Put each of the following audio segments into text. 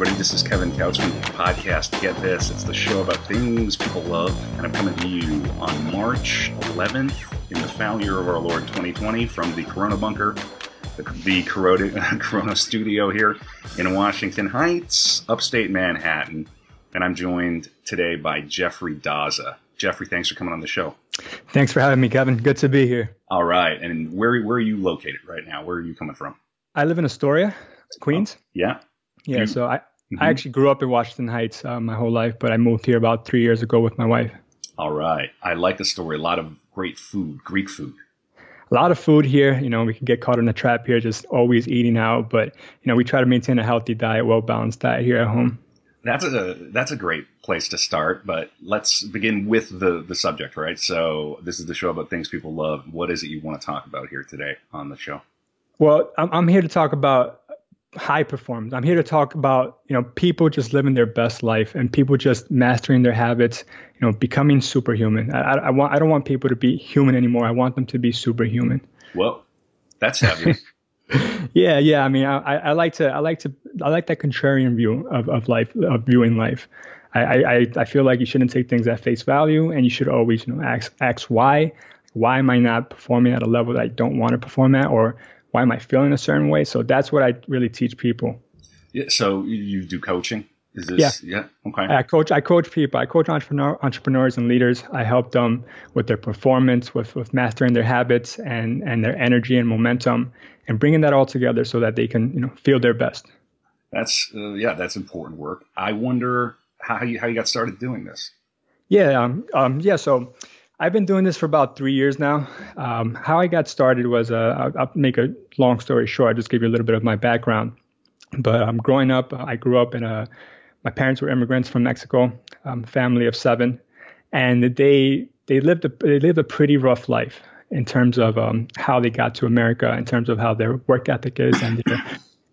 Everybody, this is Kevin Couch from the podcast Get This. It's the show about things people love, and I'm coming to you on March 11th in the foul year of our Lord 2020 from the Corona Bunker, the, the Corona, Corona studio here in Washington Heights, upstate Manhattan. And I'm joined today by Jeffrey Daza. Jeffrey, thanks for coming on the show. Thanks for having me, Kevin. Good to be here. All right. And where, where are you located right now? Where are you coming from? I live in Astoria, Queens. Oh, yeah. Yeah. So I, mm-hmm. I actually grew up in Washington Heights uh, my whole life, but I moved here about three years ago with my wife. All right. I like Astoria. A lot of great food, Greek food. A lot of food here. You know, we can get caught in a trap here, just always eating out. But you know, we try to maintain a healthy diet, well balanced diet here at home. That's a that's a great place to start. But let's begin with the the subject, right? So this is the show about things people love. What is it you want to talk about here today on the show? Well, I'm, I'm here to talk about high performance. I'm here to talk about, you know, people just living their best life and people just mastering their habits, you know, becoming superhuman. I, I want I don't want people to be human anymore. I want them to be superhuman. Well, that's heavy. yeah, yeah. I mean, I, I like to I like to I like that contrarian view of, of life of viewing life. I, I, I feel like you shouldn't take things at face value and you should always, you know, ask ask why. Why am I not performing at a level that I don't want to perform at or why am I feeling a certain way? So that's what I really teach people. Yeah. So you do coaching? Is this, yeah. Yeah. Okay. I coach. I coach people. I coach entrepreneur, entrepreneurs and leaders. I help them with their performance, with with mastering their habits and and their energy and momentum, and bringing that all together so that they can you know feel their best. That's uh, yeah. That's important work. I wonder how you how you got started doing this. Yeah. Um. um yeah. So I've been doing this for about three years now. Um, how I got started was, uh, I'll, make a long story short. I'll just give you a little bit of my background. But um, growing up, I grew up in a, my parents were immigrants from Mexico, um, family of seven, and they they lived a they lived a pretty rough life in terms of um, how they got to America, in terms of how their work ethic is, and their,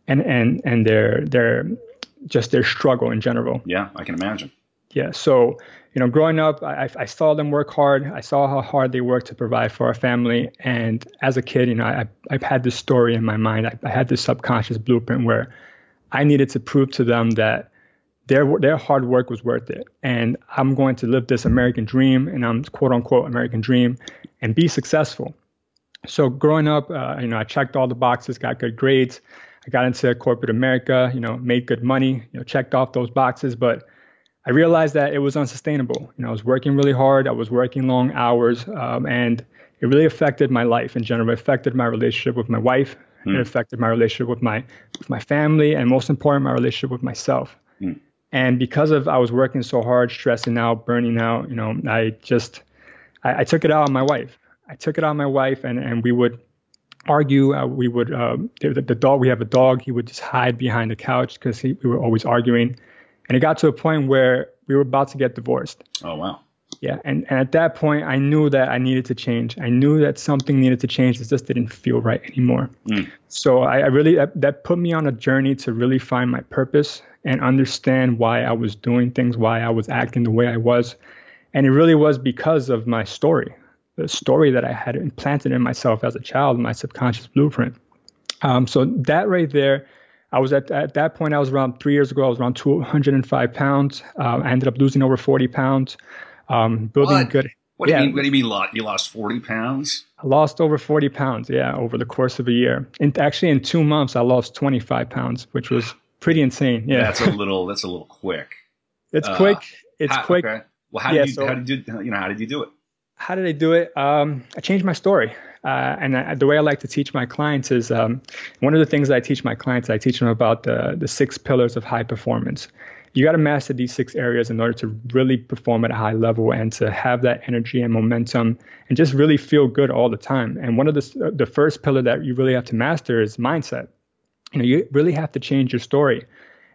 and and and their their just their struggle in general. Yeah, I can imagine. Yeah, so you know, growing up, I, I saw them work hard. I saw how hard they worked to provide for our family. And as a kid, you know, I, I've had this story in my mind. I, I had this subconscious blueprint where I needed to prove to them that their their hard work was worth it. And I'm going to live this American dream, and I'm quote unquote American dream, and be successful. So growing up, uh, you know, I checked all the boxes, got good grades. I got into corporate America, you know, made good money, you know, checked off those boxes, but I realized that it was unsustainable. You know, I was working really hard. I was working long hours, um, and it really affected my life in general. It affected my relationship with my wife. Mm. It affected my relationship with my with my family, and most important, my relationship with myself. Mm. And because of I was working so hard, stressing out, burning out, you know, I just I, I took it out on my wife. I took it out on my wife, and and we would argue. Uh, we would uh, the, the, dog. We have a dog. He would just hide behind the couch because we were always arguing. And it got to a point where we were about to get divorced. Oh, wow. Yeah. And, and at that point, I knew that I needed to change. I knew that something needed to change. It just didn't feel right anymore. Mm. So I, I really, that, that put me on a journey to really find my purpose and understand why I was doing things, why I was acting the way I was. And it really was because of my story, the story that I had implanted in myself as a child, my subconscious blueprint. Um, so that right there I was at at that point. I was around three years ago. I was around 205 pounds. Uh, I ended up losing over 40 pounds. Um, building what? good. What yeah. do you mean? What do you mean? Lot? You lost 40 pounds? I lost over 40 pounds. Yeah, over the course of a year. And actually, in two months, I lost 25 pounds, which was pretty insane. Yeah, that's a little. That's a little quick. It's uh, quick. It's how, quick. Okay. Well, how did you? So, how did you? You know, how did you do it? How did I do it? Um, I changed my story. Uh, and I, the way I like to teach my clients is um, one of the things I teach my clients, I teach them about the, the six pillars of high performance. You got to master these six areas in order to really perform at a high level and to have that energy and momentum and just really feel good all the time. And one of the, the first pillar that you really have to master is mindset. You know, you really have to change your story.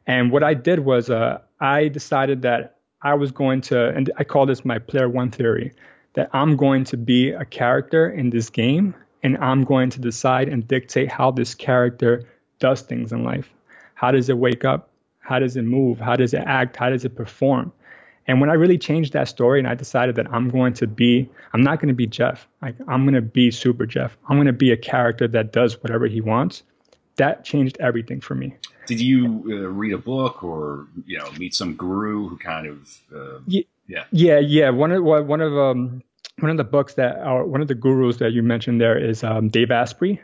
And what I did was uh, I decided that I was going to, and I call this my player one theory that I'm going to be a character in this game and I'm going to decide and dictate how this character does things in life. How does it wake up? How does it move? How does it act? How does it perform? And when I really changed that story and I decided that I'm going to be, I'm not going to be Jeff. Like I'm going to be Super Jeff. I'm going to be a character that does whatever he wants. That changed everything for me. Did you uh, read a book or you know meet some guru who kind of uh, yeah. Yeah yeah yeah one of one of um one of the books that are one of the gurus that you mentioned there is um, Dave Asprey.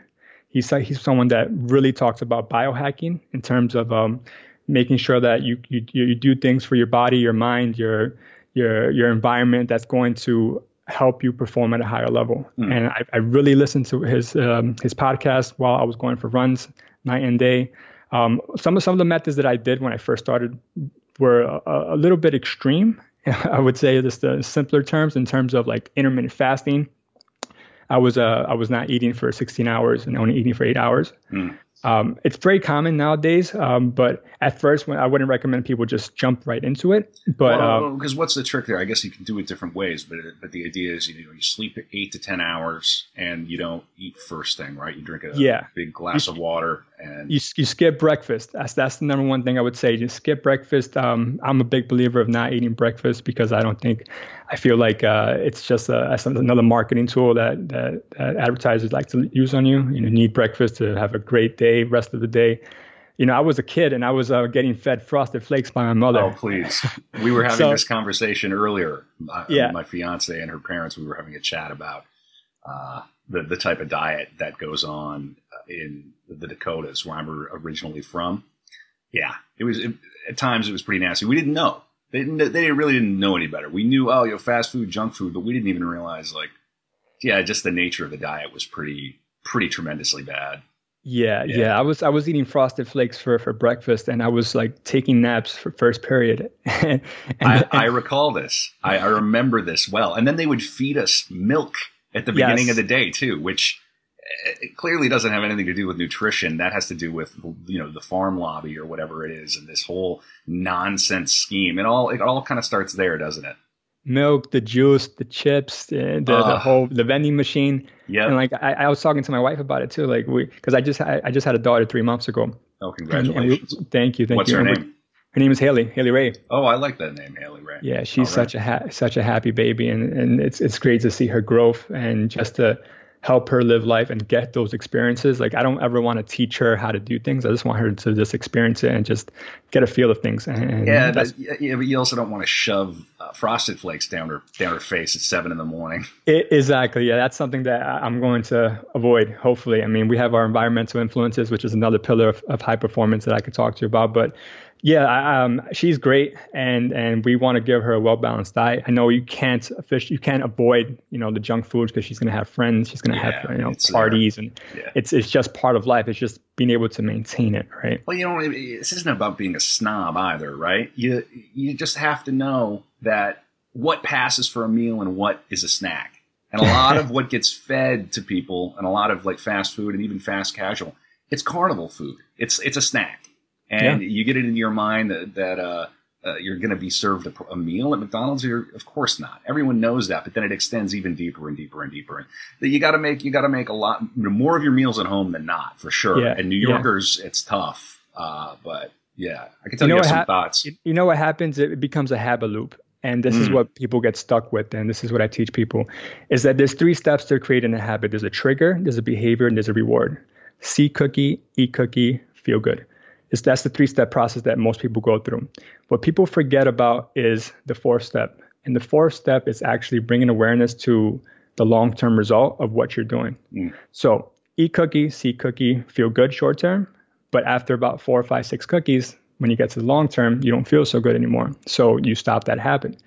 He's he's someone that really talks about biohacking in terms of um, making sure that you, you you do things for your body, your mind, your your your environment that's going to help you perform at a higher level. Mm. And I, I, really listened to his um, his podcast while I was going for runs night and day. Um, some of some of the methods that I did when I first started were a, a little bit extreme. I would say just the simpler terms in terms of like intermittent fasting. I was uh, I was not eating for 16 hours and only eating for eight hours. Mm. Um, it's very common nowadays, um, but at first, when I wouldn't recommend people just jump right into it. But because well, um, what's the trick there? I guess you can do it different ways, but but the idea is you know you sleep eight to ten hours and you don't eat first thing, right? You drink a yeah. big glass you, of water and you you skip breakfast. That's that's the number one thing I would say. Just skip breakfast. Um, I'm a big believer of not eating breakfast because I don't think I feel like uh, it's just a, another marketing tool that, that, that advertisers like to use on you. You know, need breakfast to have a great day rest of the day. You know, I was a kid and I was uh, getting fed frosted flakes by my mother. Oh, please. We were having so, this conversation earlier. My, yeah. my fiance and her parents, we were having a chat about uh, the, the type of diet that goes on in the Dakotas, where I'm originally from. Yeah, it was it, at times it was pretty nasty. We didn't know. They didn't, they really didn't know any better. We knew, oh, you know, fast food, junk food, but we didn't even realize, like, yeah, just the nature of the diet was pretty, pretty tremendously bad. Yeah, yeah, yeah, I was I was eating frosted flakes for, for breakfast, and I was like taking naps for first period. and, I, I, recall this. I, I, remember this well. And then they would feed us milk at the beginning yes. of the day too, which eh, clearly doesn't have anything to do with nutrition. That has to do with you know the farm lobby or whatever it is, and this whole nonsense scheme. It all it all kind of starts there, doesn't it? milk, the juice, the chips, the, the, uh, the whole the vending machine. Yeah. And like I, I, was talking to my wife about it too. Like we, because I just I, I, just had a daughter three months ago. Oh, congratulations! And, and we, thank you, thank What's you. What's her name? Her name is Haley, Haley Ray. Oh, I like that name, Haley Ray. Yeah, she's such a ha- such a happy baby, and and it's it's great to see her growth and just to help her live life and get those experiences. Like I don't ever want to teach her how to do things. I just want her to just experience it and just get a feel of things. And yeah, but, yeah, but you also don't want to shove uh, frosted flakes down her down her face at seven in the morning. It, exactly. Yeah, that's something that I'm going to avoid. Hopefully, I mean, we have our environmental influences, which is another pillar of, of high performance that I could talk to you about, but yeah, um, she's great, and and we want to give her a well balanced diet. I know you can't fish, you can't avoid you know the junk foods because she's gonna have friends, she's gonna yeah, have you know parties, and yeah. it's it's just part of life. It's just being able to maintain it, right? Well, you know, this isn't about being a snob either, right? You you just have to know that what passes for a meal and what is a snack, and a lot of what gets fed to people, and a lot of like fast food and even fast casual, it's carnival food. It's it's a snack and yeah. you get it in your mind that, that uh, uh, you're going to be served a, a, meal at McDonald's. You're, of course not. Everyone knows that, but then it extends even deeper and deeper and deeper. And that you got to make you got to make a lot more of your meals at home than not, for sure. Yeah. And New Yorkers, yeah. it's tough, uh, but yeah, I can tell you, you, have some ha- thoughts. You know what happens? It becomes a habit loop. And this mm. is what people get stuck with, and this is what I teach people: is that there's three steps to creating a habit. There's a trigger, there's a behavior, and there's a reward. See cookie, eat cookie, feel good. Is that's the three step process that most people go through. What people forget about is the fourth step. And the fourth step is actually bringing awareness to the long term result of what you're doing. Mm. So eat cookie, see cookie, feel good short term. But after about four, five, six cookies, when you get to the long term, you don't feel so good anymore. So you stop that habit.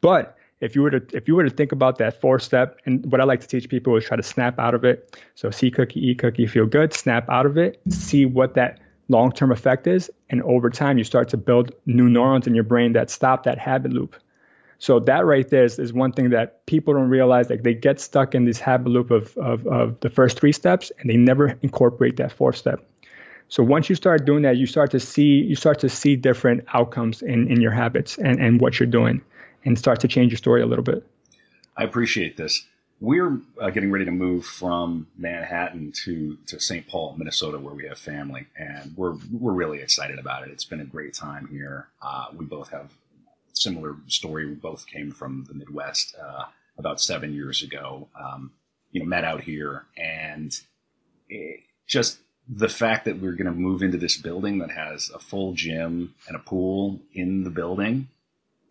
But if you were to if you were to think about that fourth step, and what I like to teach people is try to snap out of it. So see cookie, eat cookie, feel good, snap out of it, see what that long term effect is. And over time, you start to build new neurons in your brain that stop that habit loop. So that right there is, is one thing that people don't realize. Like they get stuck in this habit loop of, of, of the first three steps and they never incorporate that fourth step. So once you start doing that, you start to see you start to see different outcomes in, in your habits and, and what you're doing and start to change your story a little bit. I appreciate this we're uh, getting ready to move from Manhattan to, to St. Paul, Minnesota, where we have family, and we're we're really excited about it. It's been a great time here. Uh, we both have similar story. We both came from the Midwest uh, about seven years ago. Um, you know, met out here, and just the fact that we're going to move into this building that has a full gym and a pool in the building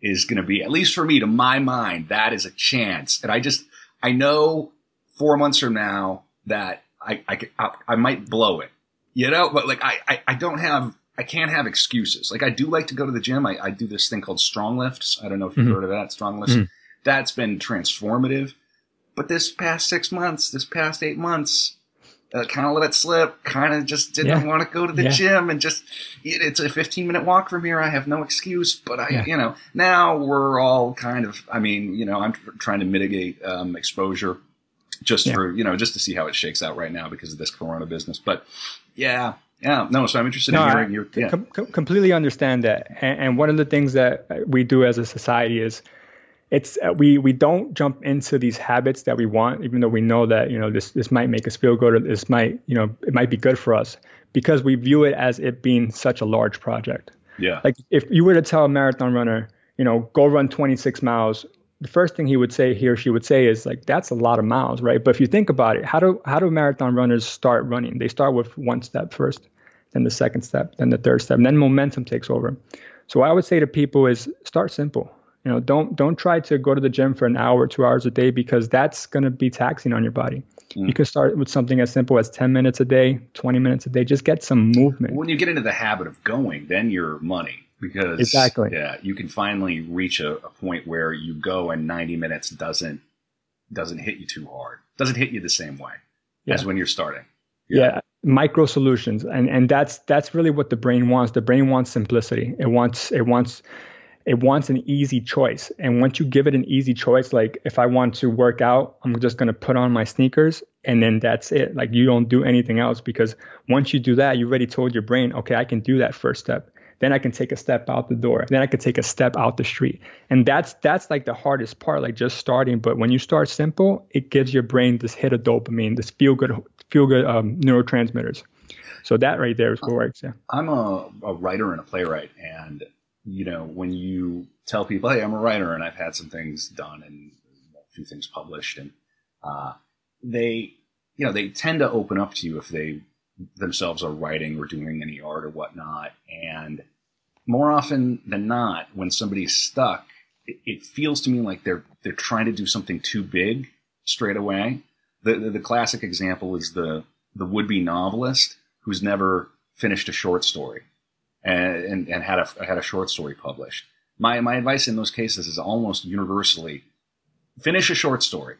is going to be, at least for me, to my mind, that is a chance. And I just, I know four months from now that I, I, I, I might blow it, you know, but like I, I, I don't have, I can't have excuses. Like I do like to go to the gym. I, I do this thing called StrongLifts. I don't know if you've mm-hmm. heard of that StrongLifts. Mm-hmm. That's been transformative. But this past six months, this past eight months, uh, kind of let it slip. Kind of just didn't yeah. want to go to the yeah. gym and just it's a 15 minute walk from here. I have no excuse, but I, yeah. you know, now we're all kind of. I mean, you know, I'm trying to mitigate um, exposure just for you know just to see how it shakes out right now because of this Corona business. But yeah, yeah, no. So I'm interested no, in hearing your. Yeah. Com- completely understand that, and, and one of the things that we do as a society is it's uh, we we don't jump into these habits that we want, even though we know that you know this this might make us feel good or this might you know it might be good for us because we view it as it being such a large project. Yeah. Like if you were to tell a marathon runner, you know, go run 26 miles, the first thing he would say, he or she would say, is like that's a lot of miles, right? But if you think about it, how do how do marathon runners start running? They start with one step first, then the second step, then the third step, and then momentum takes over. So what I would say to people is start simple you know, don't don't try to go to the gym for an hour, two hours a day because that's going to be taxing on your body. Mm. You can start with something as simple as 10 minutes a day, 20 minutes a day. Just get some movement. When you get into the habit of going, then you're money because exactly yeah, you can finally reach a, a point where you go and 90 minutes doesn't doesn't hit you too hard, doesn't hit you the same way yeah. as when you're starting. Yeah. yeah micro solutions and and that's that's really what the brain wants the brain wants simplicity it wants it wants it wants an easy choice. And once you give it an easy choice, like if I want to work out, I'm just going to put on my sneakers and then that's it. Like you don't do anything else because once you do that, you already told your brain, okay, I can do that first step. Then I can take a step out the door. Then I can take a step out the street. And that's that's like the hardest part, like just starting. But when you start simple, it gives your brain this hit of dopamine, this feel good feel good um, neurotransmitters. So that right there is what works. Yeah. I'm a, a writer and a playwright, and you know, when you tell people, "Hey, I'm a writer and I've had some things done and a few things published," and uh, they, you know, they tend to open up to you if they themselves are writing or doing any art or whatnot. And more often than not, when somebody's stuck, it, it feels to me like they're they're trying to do something too big straight away. The, the, the classic example is the the would be novelist who's never finished a short story and, and, and had a had a short story published. My my advice in those cases is almost universally finish a short story,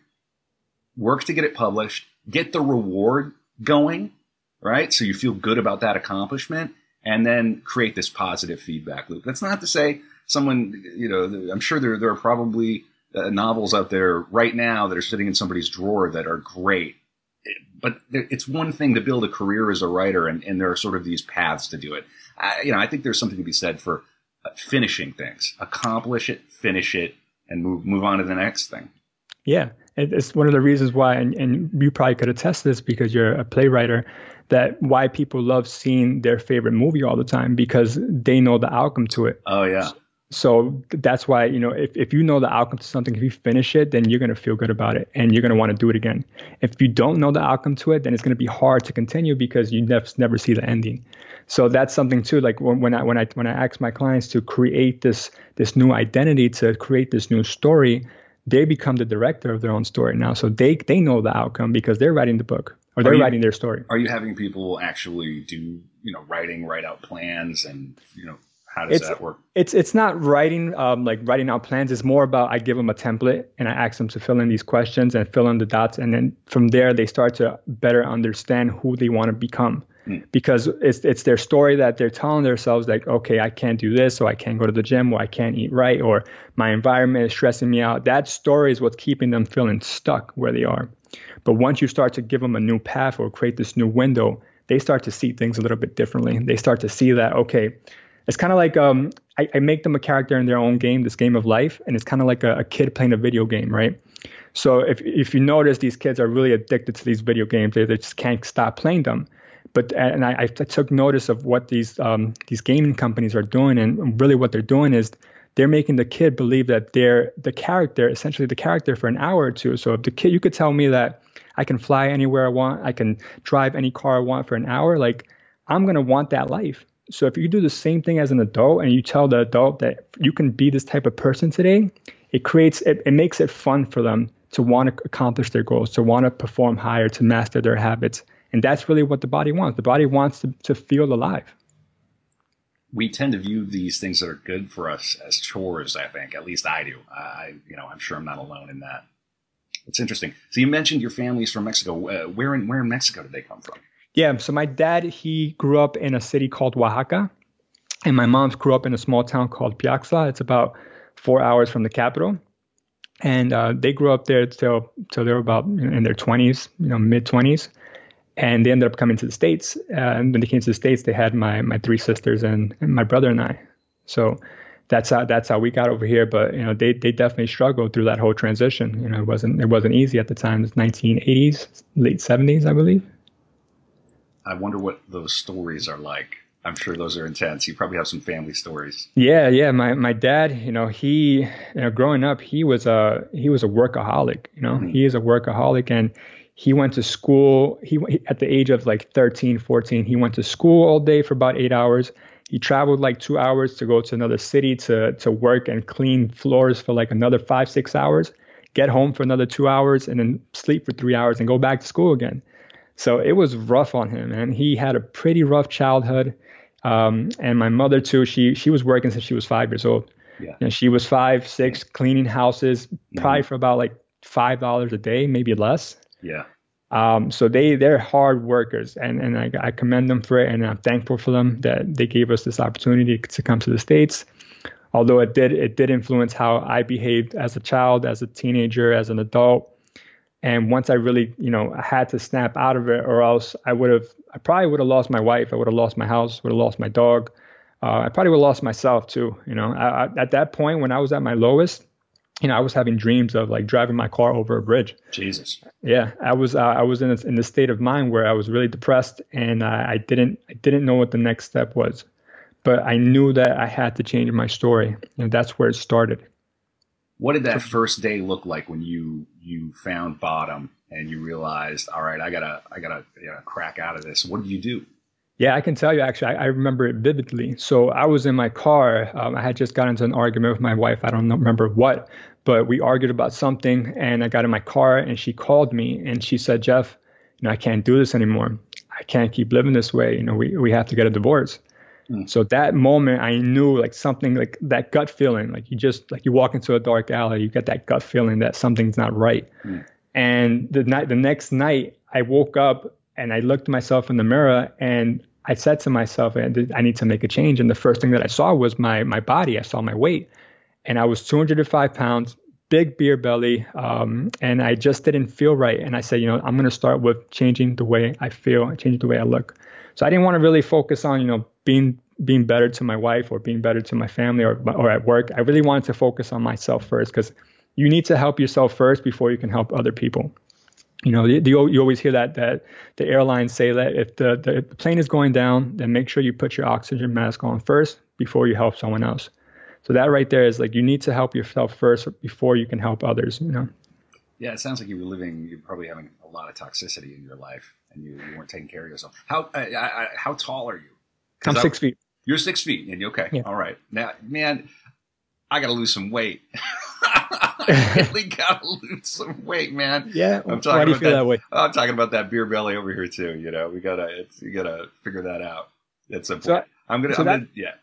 work to get it published, get the reward going, right? So you feel good about that accomplishment, and then create this positive feedback loop. That's not to say someone, you know, I'm sure there there are probably uh, novels out there right now that are sitting in somebody's drawer that are great. But it's one thing to build a career as a writer, and, and there are sort of these paths to do it. I, you know, I think there's something to be said for uh, finishing things, accomplish it, finish it, and move move on to the next thing. Yeah, it's one of the reasons why, and, and you probably could attest to this because you're a playwright, that why people love seeing their favorite movie all the time because they know the outcome to it. Oh yeah. So that's why, you know, if, if you know the outcome to something, if you finish it, then you're going to feel good about it and you're going to want to do it again. If you don't know the outcome to it, then it's going to be hard to continue because you never, never see the ending. So that's something too. Like when, when I when I when I ask my clients to create this this new identity, to create this new story, they become the director of their own story now. So they they know the outcome because they're writing the book or they're you, writing their story. Are you having people actually do you know writing, write out plans, and you know how does it's, that work? It's it's not writing um, like writing out plans. It's more about I give them a template and I ask them to fill in these questions and fill in the dots, and then from there they start to better understand who they want to become. Mm. Because it's it's their story that they're telling themselves like, okay, I can't do this, or I can't go to the gym, or I can't eat right, or my environment is stressing me out. That story is what's keeping them feeling stuck where they are. But once you start to give them a new path or create this new window, they start to see things a little bit differently. They start to see that okay, it's kind of like um, I, I, make them a character in their own game, this game of life, and it's kind of like a, a, kid playing a video game, right? So if if you notice, these kids are really addicted to these video games; they, they just can't stop playing them. But and I, I took notice of what these um, these gaming companies are doing, and really what they're doing is they're making the kid believe that they're the character, essentially the character for an hour or two. So if the kid, you could tell me that I can fly anywhere I want. I can drive any car I want for an hour. Like I'm gonna want that life. So if you do the same thing as an adult and you tell the adult that you can be this type of person today, it creates it, it makes it fun for them to want to accomplish their goals, to want to perform higher, to master their habits. And that's really what the body wants. The body wants to, to feel alive. We tend to view these things that are good for us as chores, I think. At least I do. I, you know, I'm sure I'm not alone in that. It's interesting. So you mentioned your family's from Mexico. Uh, where in where in Mexico did they come from? Yeah, so my dad he grew up in a city called Oaxaca, and my mom grew up in a small town called Piaxtla. It's about four hours from the capital and uh, they grew up there till till they were about in their 20s, you know, mid 20s, and they ended up coming to the states. Uh, and when they came to the states, they had my my three sisters and, and my brother and I. So that's how that's how we got over here. But you know, they they definitely struggled through that whole transition. You know, it wasn't it wasn't easy at the time. It's 1980s, late 70s, I believe. I wonder what those stories are like. I'm sure those are intense. You probably have some family stories. Yeah, yeah. My my dad, you know, he, you know, growing up, he was a he was a workaholic. You know, mm-hmm. he is a workaholic, and he went to school. He at the age of like 13, 14, he went to school all day for about eight hours. He traveled like two hours to go to another city to to work and clean floors for like another five six hours. Get home for another two hours and then sleep for three hours and go back to school again. So it was rough on him, and he had a pretty rough childhood. Um, and my mother too. She she was working since she was five years old. Yeah. And she was five, six, cleaning houses, mm-hmm. probably for about like five dollars a day, maybe less. Yeah. Um, so they they're hard workers, and and I, I commend them for it, and I'm thankful for them that they gave us this opportunity to come to the states. Although it did it did influence how I behaved as a child, as a teenager, as an adult. And once I really, you know, I had to snap out of it, or else I would have, I probably would have lost my wife. I would have lost my house. Would have lost my dog. Uh, I probably would have lost myself too. You know, I, I, at that point when I was at my lowest, you know, I was having dreams of like driving my car over a bridge. Jesus. Yeah, I was. Uh, I was in a, in the state of mind where I was really depressed, and uh, I didn't. I didn't know what the next step was, but I knew that I had to change my story, and that's where it started. What did that first day look like when you you found bottom and you realized, all right, I gotta I gotta you know, crack out of this? What did you do? Yeah, I can tell you actually. I, I remember it vividly. So I was in my car. Um, I had just got into an argument with my wife. I don't remember what, but we argued about something. And I got in my car and she called me and she said, Jeff, you know, I can't do this anymore. I can't keep living this way. You know, we, we have to get a divorce. Mm. So that moment, I knew like something like that gut feeling, like you just like you walk into a dark alley, you get that gut feeling that something's not right. Mm. And the night, the next night, I woke up and I looked myself in the mirror and I said to myself, I need to make a change. And the first thing that I saw was my my body. I saw my weight, and I was 205 pounds, big beer belly, um, and I just didn't feel right. And I said, you know, I'm going to start with changing the way I feel, changing the way I look. So I didn't want to really focus on, you know, being being better to my wife or being better to my family or or at work. I really wanted to focus on myself first because you need to help yourself first before you can help other people. You know, you, you always hear that that the airlines say that if the, the plane is going down, then make sure you put your oxygen mask on first before you help someone else. So that right there is like you need to help yourself first before you can help others. You know. Yeah, it sounds like you were living. You're probably having a lot of toxicity in your life, and you, you weren't taking care of yourself. How uh, I, how tall are you? I'm six feet. You're six feet, and you okay? Yeah. All right. Now, man, I got to lose some weight. I really got to lose some weight, man. Yeah. I'm talking Why do you feel that, that, way? I'm talking about that beer belly over here too. You know, we gotta, it's, you gotta figure that out. It's simple. So, I'm gonna, so I'm that, gonna, yeah.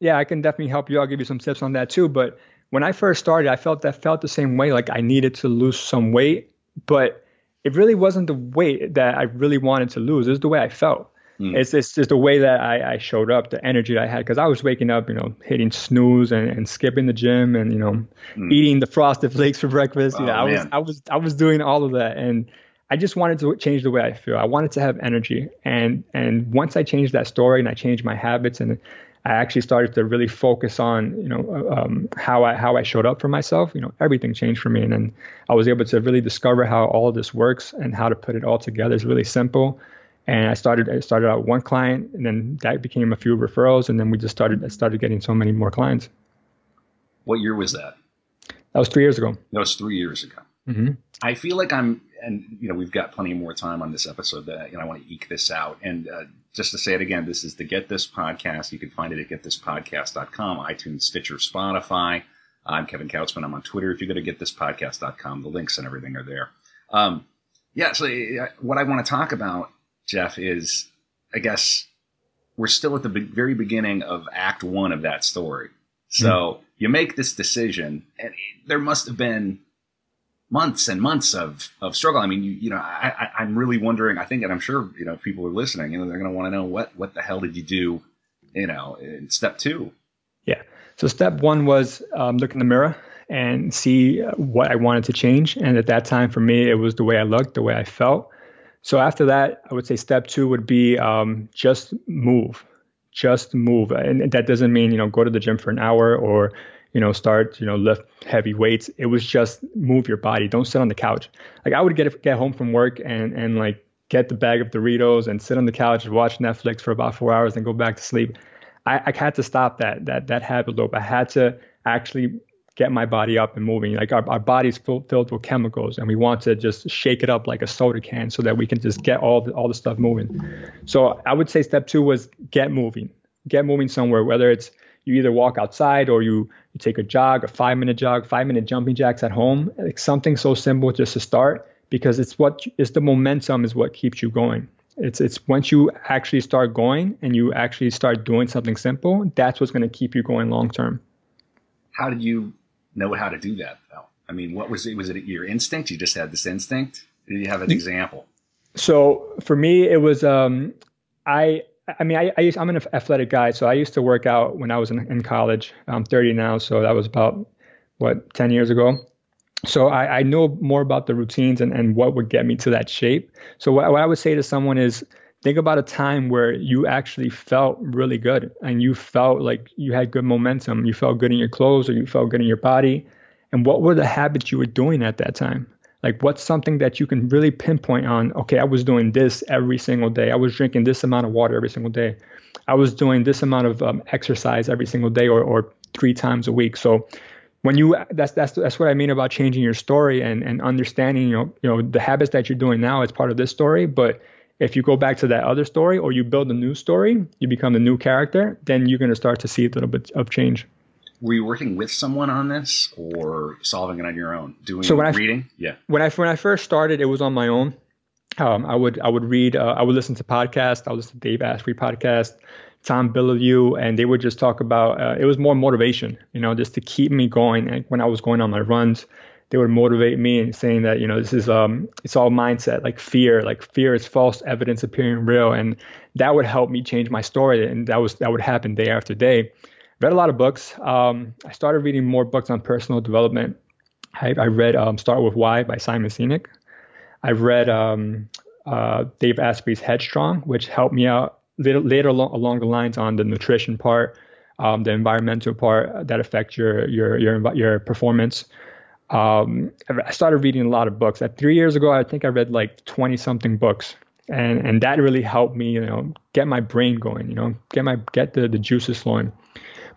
Yeah, I can definitely help you. I'll give you some tips on that too. But when I first started, I felt that felt the same way. Like I needed to lose some weight, but it really wasn't the weight that I really wanted to lose. It was the way I felt. Mm. It's, it's just the way that I, I showed up, the energy I had, because I was waking up, you know, hitting snooze and, and skipping the gym and you know, mm. eating the frosted flakes for breakfast. You oh, know, I man. was I was I was doing all of that, and I just wanted to change the way I feel. I wanted to have energy, and and once I changed that story and I changed my habits and I actually started to really focus on, you know, um, how I how I showed up for myself. You know, everything changed for me, and then I was able to really discover how all of this works and how to put it all together. It's really simple. And I started I started out one client, and then that became a few referrals, and then we just started I started getting so many more clients. What year was that? That was three years ago. That was three years ago. Mm-hmm. I feel like I'm, and you know, we've got plenty more time on this episode that you know I want to eke this out. And uh, just to say it again, this is the Get This podcast. You can find it at getthispodcast.com, iTunes, Stitcher, Spotify. I'm Kevin Kautzman. I'm on Twitter. If you go to getthispodcast.com, the links and everything are there. Um, yeah, so uh, what I want to talk about, Jeff, is I guess we're still at the be- very beginning of Act One of that story. So mm. you make this decision, and there must have been months and months of, of struggle. I mean, you, you know, I, I, am really wondering, I think, and I'm sure, you know, people are listening, you know, they're going to want to know what, what the hell did you do, you know, in step two? Yeah. So step one was um, look in the mirror and see what I wanted to change. And at that time, for me, it was the way I looked, the way I felt. So after that, I would say step two would be um, just move, just move. And that doesn't mean, you know, go to the gym for an hour or, you know, start, you know, lift heavy weights. It was just move your body. Don't sit on the couch. Like I would get get home from work and and like get the bag of Doritos and sit on the couch and watch Netflix for about four hours and go back to sleep. I, I had to stop that that that habit loop. I had to actually get my body up and moving. Like our, our body's full, filled with chemicals, and we want to just shake it up like a soda can so that we can just get all the all the stuff moving. So I would say step two was get moving, get moving somewhere. Whether it's you either walk outside or you you take a jog, a five minute jog, five minute jumping jacks at home, like something so simple just to start because it's what is the momentum is what keeps you going. It's it's once you actually start going and you actually start doing something simple, that's what's going to keep you going long term. How did you know how to do that though? I mean, what was it? Was it your instinct? You just had this instinct? Did you have an example? So for me, it was um, I. I mean, I, I used, I'm an athletic guy, so I used to work out when I was in, in college. I'm 30 now, so that was about what 10 years ago. So I, I know more about the routines and, and what would get me to that shape. So what, what I would say to someone is think about a time where you actually felt really good and you felt like you had good momentum. You felt good in your clothes or you felt good in your body. And what were the habits you were doing at that time? Like, what's something that you can really pinpoint on? Okay, I was doing this every single day. I was drinking this amount of water every single day. I was doing this amount of um, exercise every single day or, or three times a week. So, when you that's that's that's what I mean about changing your story and and understanding you know you know the habits that you're doing now as part of this story, but if you go back to that other story or you build a new story, you become a new character, then you're going to start to see a little bit of change. Were you working with someone on this or solving it on your own? Doing so when reading? I, yeah. When I when I first started, it was on my own. Um, I would I would read uh, I would listen to podcasts. I would listen to Dave Asprey podcast, Tom Bilyeu, and they would just talk about. Uh, it was more motivation, you know, just to keep me going. And when I was going on my runs, they would motivate me and saying that you know this is um it's all mindset like fear like fear is false evidence appearing real. And that would help me change my story. And that was that would happen day after day. Read a lot of books. Um, i started reading more books on personal development. I, I read um, start with why by simon sinek. I've read um, uh, dave asprey's headstrong which helped me out later, later along, along the lines on the nutrition part um, the environmental part that affects your your your your performance um, I started reading a lot of books. At three years ago, I think I read like 20 something books. And, and that really helped me, you know, get my brain going, you know, get my get the, the juices flowing.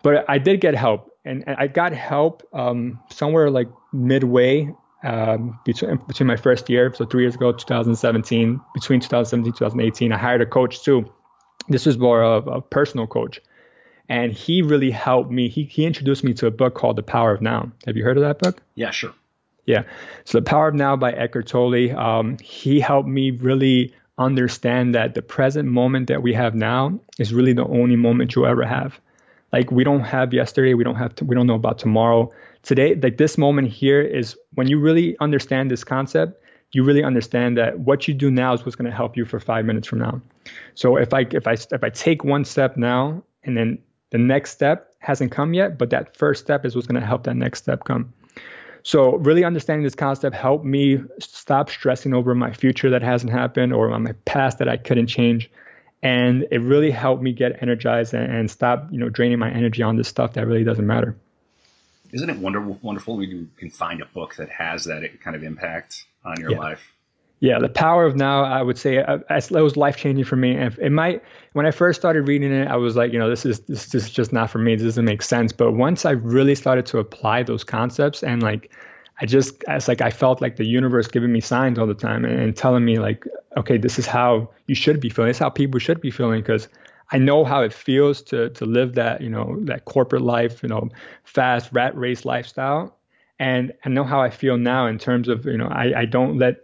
But I did get help, and, and I got help um, somewhere like midway um, between between my first year, so three years ago, 2017, between 2017 2018, I hired a coach too. This was more of a personal coach, and he really helped me. He he introduced me to a book called The Power of Now. Have you heard of that book? Yeah, sure. Yeah. So The Power of Now by Eckhart Tolle. Um, he helped me really understand that the present moment that we have now is really the only moment you'll ever have. Like we don't have yesterday, we don't have to, we don't know about tomorrow. Today, like this moment here is when you really understand this concept, you really understand that what you do now is what's going to help you for five minutes from now. So if I if I if I take one step now and then the next step hasn't come yet, but that first step is what's going to help that next step come. So really understanding this concept helped me stop stressing over my future that hasn't happened or my past that I couldn't change. And it really helped me get energized and, and stop, you know, draining my energy on this stuff that really doesn't matter. Isn't it wonderful, wonderful when you can find a book that has that kind of impact on your yeah. life? Yeah, the power of now, I would say, uh, it was life changing for me. And it might, when I first started reading it, I was like, you know, this is this, this is just not for me. This doesn't make sense. But once I really started to apply those concepts and like I just, it's like I felt like the universe giving me signs all the time and, and telling me like, okay, this is how you should be feeling. This is how people should be feeling because I know how it feels to to live that you know that corporate life, you know, fast rat race lifestyle, and I know how I feel now in terms of you know I I don't let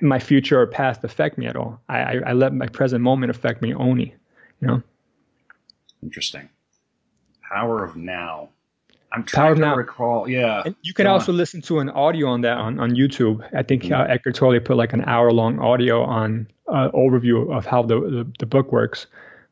my future or past affect me at all. I I, I let my present moment affect me only, you know. Interesting. Power of now. I'm trying to now. recall. Yeah. And you can Go also on. listen to an audio on that on, on YouTube. I think mm-hmm. uh, Eckhart Tolle put like an hour long audio on uh, overview of how the, the, the book works.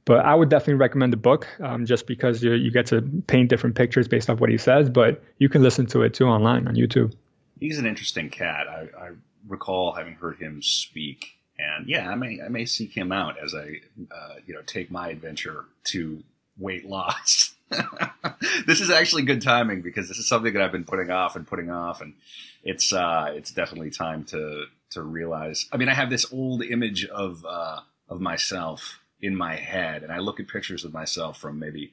But I would definitely recommend the book um, just because you, you get to paint different pictures based off what he says. But you can listen to it too online on YouTube. He's an interesting cat. I, I recall having heard him speak, and yeah, I may I may seek him out as I uh, you know take my adventure to weight loss. this is actually good timing because this is something that I've been putting off and putting off, and it's uh, it's definitely time to to realize. I mean, I have this old image of uh, of myself in my head, and I look at pictures of myself from maybe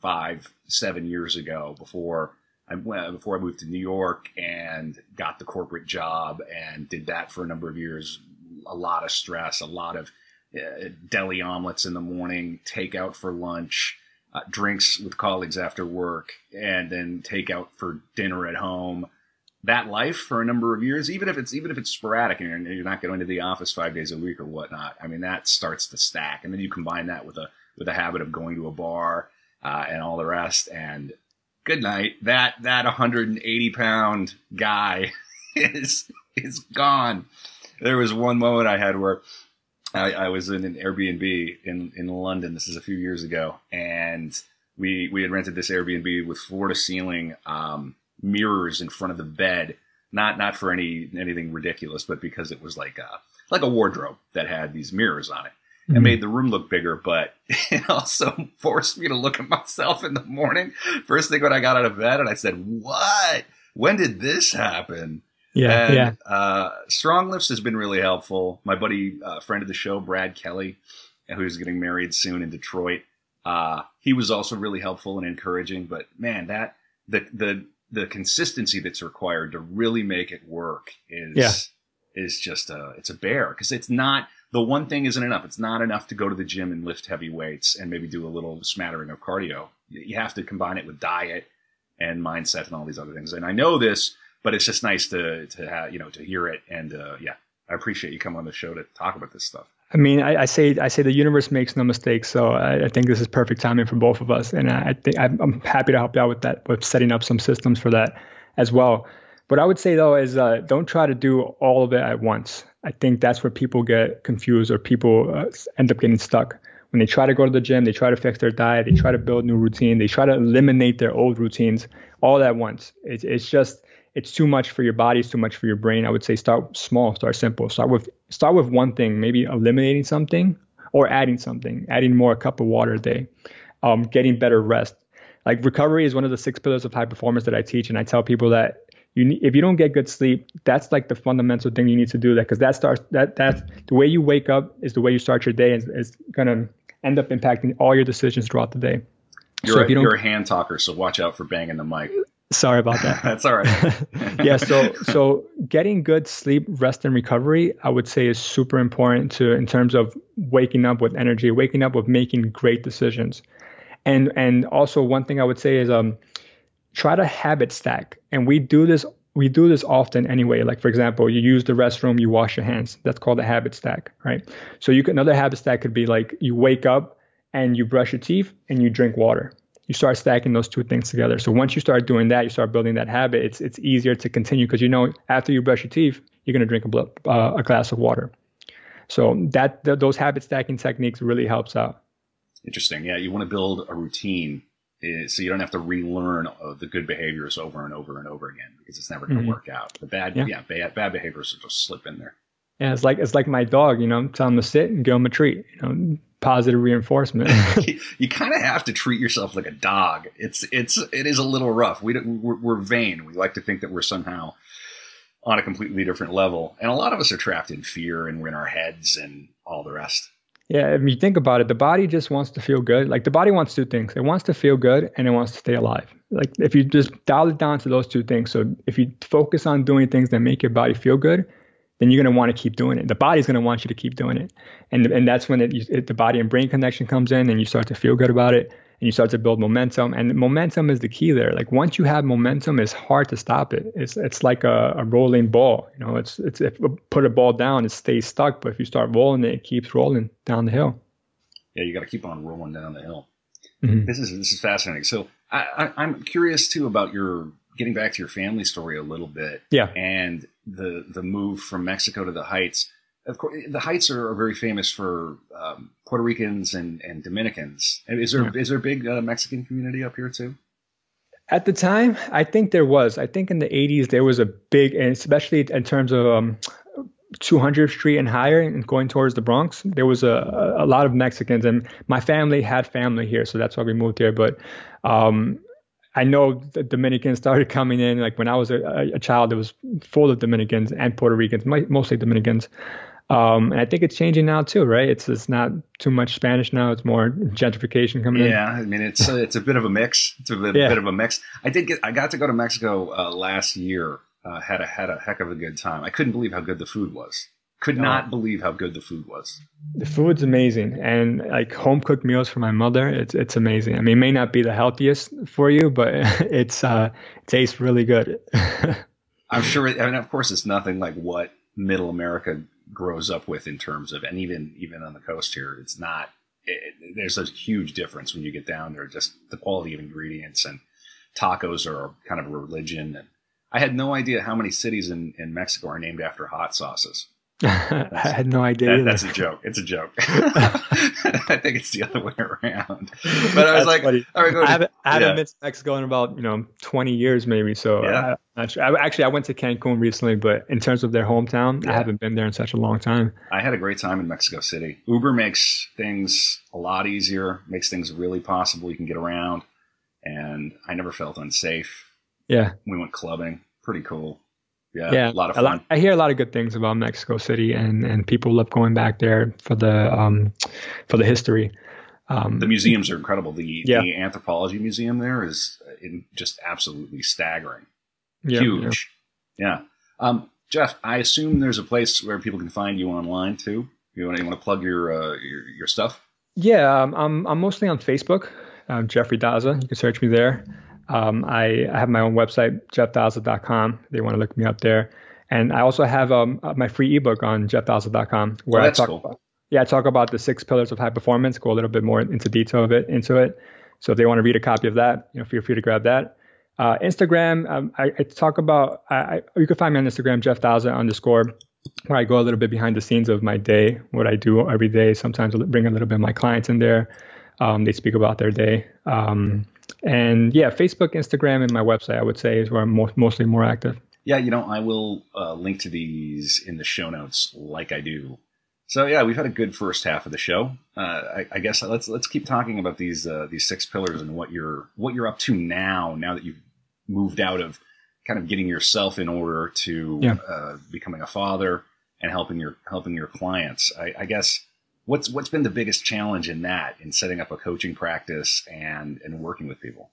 five, seven years ago before I went, before I moved to New York and got the corporate job and did that for a number of years. A lot of stress, a lot of uh, deli omelets in the morning, takeout for lunch, uh, drinks with colleagues after work, and then takeout for dinner at home that life for a number of years, even if it's even if it's sporadic and you're, you're not going to the office five days a week or whatnot. I mean, that starts to stack, and then you combine that with a with a habit of going to a bar uh, and all the rest. And good night. That that 180 pound guy is is gone. There was one moment I had where I, I was in an Airbnb in in London. This is a few years ago, and we we had rented this Airbnb with floor to ceiling. Um, mirrors in front of the bed, not not for any anything ridiculous, but because it was like a like a wardrobe that had these mirrors on it. It mm-hmm. made the room look bigger, but it also forced me to look at myself in the morning. First thing when I got out of bed, and I said, "What? When did this happen?" Yeah, and, yeah. Uh, StrongLifts has been really helpful. My buddy, uh, friend of the show, Brad Kelly, who's getting married soon in Detroit, uh, he was also really helpful and encouraging. But man, that the the the consistency that's required to really make it work is yeah. is just a it's a bear because it's not the one thing isn't enough. It's not enough to go to the gym and lift heavy weights and maybe do a little smattering of cardio. You have to combine it with diet and mindset and all these other things. And I know this, but it's just nice to to have you know to hear it. And uh, yeah, I appreciate you coming on the show to talk about this stuff. I mean, I, I, say I say the universe makes no mistakes, so I, I, think this is perfect timing for both of us, and I, think I'm, I'm, happy to help you out with that, with setting up some systems for that as well. What I would say though is uh, don't try to do all of it at once. I think that's where people get confused or people uh, end up getting stuck when they try to go to the gym, they try to fix their diet, they try to build new routine, they try to eliminate their old routines all at once. It's, it's just it's too much for your body, it's too much for your brain. I would say start small, start simple. Start with start with one thing, maybe eliminating something or adding something, adding more a cup of water a day, um, getting better rest. Like recovery is one of the six pillars of high performance that I teach, and I tell people that you need, if you don't get good sleep, that's like the fundamental thing you need to do that because that starts that that's the way you wake up is the way you start your day and is gonna end up impacting all your decisions throughout the day. You're, so a, you are a hand talker, so watch out for banging the mic. Sorry about that. That's all right. yeah, so so getting good sleep, rest, and recovery, I would say is super important to in terms of waking up with energy, waking up with making great decisions, and and also one thing I would say is um try to habit stack, and we do this we do this often anyway. Like for example, you use the restroom, you wash your hands. That's called a habit stack, right? So you can another habit stack could be like you wake up and you brush your teeth and you drink water you start stacking those two things together. So once you start doing that, you start building that habit. It's it's easier to continue because you know after you brush your teeth, you're going to drink a, uh, a glass of water. So that th- those habit stacking techniques really helps out. Interesting. Yeah, you want to build a routine eh, so you don't have to relearn the good behaviors over and over and over again because it's never going to mm-hmm. work out. The bad, yeah, yeah bad, bad behaviors will just slip in there. Yeah, it's like it's like my dog. You know, tell him to sit and give him a treat. You know, positive reinforcement. you, you kind of have to treat yourself like a dog. It's it's it is a little rough. We we're, we're vain. We like to think that we're somehow on a completely different level, and a lot of us are trapped in fear and we're in our heads and all the rest. Yeah, if you think about it, the body just wants to feel good. Like the body wants two things. It wants to feel good and it wants to stay alive. Like if you just dial it down to those two things. So if you focus on doing things that make your body feel good, then you're going to want to keep doing it. The body's going to want you to keep doing it. And, and that's when it, it, the body and brain connection comes in and you start to feel good about it and you start to build momentum. And momentum is the key there. Like once you have momentum, it's hard to stop it. It's, it's like a, a rolling ball. You know, it's, it's, if put a ball down, it stays stuck. But if you start rolling it, it keeps rolling down the hill. Yeah, you got to keep on rolling down the hill. Mm-hmm. This is this is fascinating. So I, I, am curious too about your getting back to your family story a little bit. Yeah. And the the move from Mexico to the Heights. Of course, the Heights are, are very famous for um, Puerto Ricans and, and Dominicans. Is there yeah. is there a big uh, Mexican community up here too? At the time, I think there was. I think in the 80s there was a big, and especially in terms of um, 200th Street and higher, and going towards the Bronx, there was a, a lot of Mexicans, and my family had family here, so that's why we moved here. But um, I know the Dominicans started coming in. Like when I was a, a child, it was full of Dominicans and Puerto Ricans, mostly Dominicans. Um, and I think it's changing now too, right? It's it's not too much Spanish now. It's more gentrification coming yeah, in. Yeah, I mean it's a, it's a bit of a mix. It's a bit, yeah. bit of a mix. I did get I got to go to Mexico uh, last year. Uh, had a had a heck of a good time. I couldn't believe how good the food was. Could not believe how good the food was. The food's amazing, and like home cooked meals for my mother, it's it's amazing. I mean, it may not be the healthiest for you, but it's uh, it tastes really good. I'm sure. I mean, of course, it's nothing like what Middle America grows up with in terms of, and even even on the coast here, it's not. It, there's a huge difference when you get down there. Just the quality of ingredients and tacos are kind of a religion. And I had no idea how many cities in in Mexico are named after hot sauces. I had no idea. That, that's a joke. It's a joke. I think it's the other way around. But I was that's like, funny. all right, go I haven't, I haven't yeah. been to Mexico in about you know 20 years maybe. So yeah. I, sure. I, actually, I went to Cancun recently, but in terms of their hometown, yeah. I haven't been there in such a long time. I had a great time in Mexico City. Uber makes things a lot easier, makes things really possible. You can get around, and I never felt unsafe. Yeah, we went clubbing. Pretty cool. Yeah, yeah, a lot of fun. Lot, I hear a lot of good things about Mexico City, and and people love going back there for the um, for the history. Um, the museums are incredible. The yeah. the anthropology museum there is in, just absolutely staggering, yeah, huge. Yeah. yeah. Um, Jeff, I assume there's a place where people can find you online too. You want, you want to plug your, uh, your your stuff? Yeah, um, I'm I'm mostly on Facebook. Uh, Jeffrey Daza. You can search me there. Um, I, I, have my own website, jeffdaza.com. They want to look me up there. And I also have um, uh, my free ebook on jeffdaza.com where oh, I talk cool. about, yeah, I talk about the six pillars of high performance, go a little bit more into detail of it, into it. So if they want to read a copy of that, you know, feel free to grab that. Uh, Instagram, um, I, I, talk about, I, I, you can find me on Instagram, Jeff Daza underscore, where I go a little bit behind the scenes of my day, what I do every day. Sometimes I'll bring a little bit of my clients in there. Um, they speak about their day. Um, and yeah, Facebook, Instagram, and my website, I would say, is where I'm mo- mostly more active. Yeah, you know, I will uh, link to these in the show notes, like I do. So yeah, we've had a good first half of the show. Uh, I, I, guess let's let's keep talking about these uh, these six pillars and what you're what you're up to now. Now that you've moved out of kind of getting yourself in order to yeah. Uh, becoming a father and helping your helping your clients. I, I guess what's what's been the biggest challenge in that in setting up a coaching practice and and working with people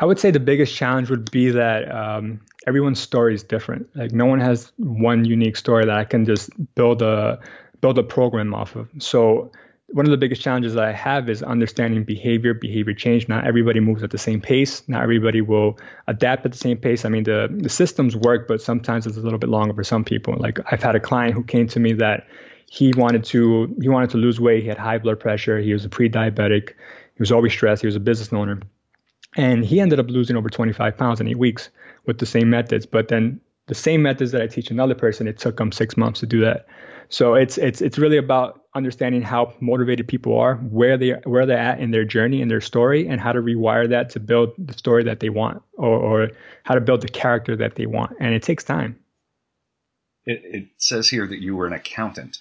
i would say the biggest challenge would be that um, everyone's story is different like no one has one unique story that i can just build a build a program off of so one of the biggest challenges that I have is understanding behavior, behavior change. Not everybody moves at the same pace. Not everybody will adapt at the same pace. I mean, the, the systems work, but sometimes it's a little bit longer for some people. Like I've had a client who came to me that he wanted to he wanted to lose weight. He had high blood pressure. He was a pre-diabetic. He was always stressed. He was a business owner, and he ended up losing over 25 pounds in eight weeks with the same methods. But then the same methods that I teach another person, it took him six months to do that. So it's it's it's really about understanding how motivated people are, where they where they're at in their journey and their story, and how to rewire that to build the story that they want, or, or how to build the character that they want. And it takes time. It, it says here that you were an accountant.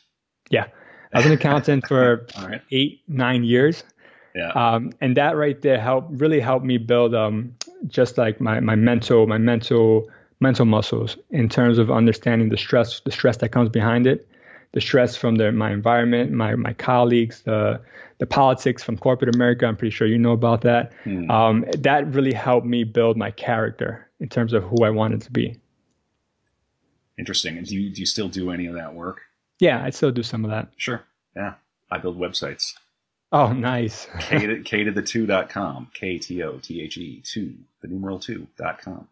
Yeah. I was an accountant for right. eight, nine years. Yeah. Um, and that right there helped really helped me build um, just like my, my mental, my mental, mental muscles in terms of understanding the stress, the stress that comes behind it, the stress from the, my environment, my my colleagues, the the politics from corporate America. I'm pretty sure you know about that. Hmm. Um, that really helped me build my character in terms of who I wanted to be. Interesting. And do you do you still do any of that work? Yeah, I still do some of that. Sure. Yeah, I build websites. Oh, nice. K to, K to the two dot com. K T O T H E two, the numeral two dot com.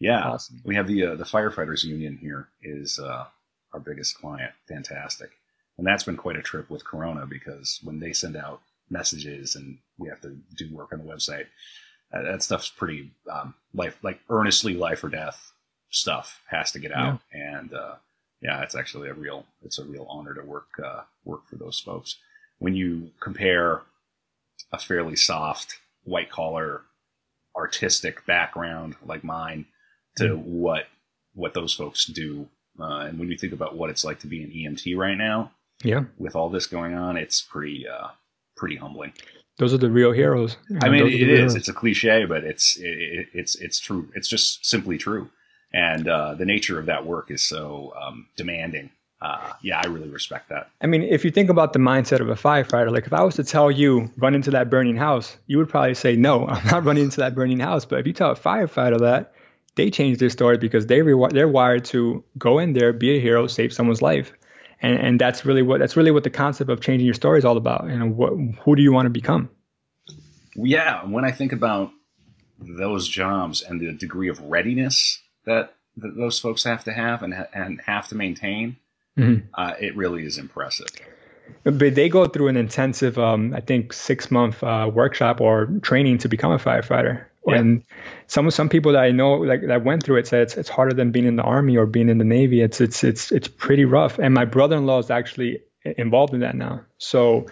Yeah. Awesome. We have the uh, the firefighters union here is uh, our biggest client. Fantastic. And that's been quite a trip with Corona because when they send out messages and we have to do work on the website, uh, that stuff's pretty um, life, like earnestly life or death stuff has to get out. Yeah. And uh, yeah, it's actually a real, it's a real honor to work uh, work for those folks. When you compare a fairly soft white collar artistic background like mine to mm. what what those folks do, uh, and when you think about what it's like to be an EMT right now, yeah. With all this going on, it's pretty uh, pretty humbling. Those are the real heroes. I mean, it is. Heroes. It's a cliche, but it's it, it's it's true. It's just simply true. And uh, the nature of that work is so um, demanding. Uh, yeah, I really respect that. I mean, if you think about the mindset of a firefighter, like if I was to tell you run into that burning house, you would probably say no, I'm not running into that burning house. But if you tell a firefighter that, they change their story because they re- they're wired to go in there, be a hero, save someone's life and and that's really what that's really what the concept of changing your story is all about. You know, what who do you want to become? Yeah, when I think about those jobs and the degree of readiness that, that those folks have to have and and have to maintain, mm-hmm. uh, it really is impressive. But they go through an intensive, um, I think, six month uh, workshop or training to become a firefighter. Yeah. And some some people that I know like that went through it said it's it's harder than being in the army or being in the navy. It's it's it's it's pretty rough. And my brother-in-law is actually involved in that now. So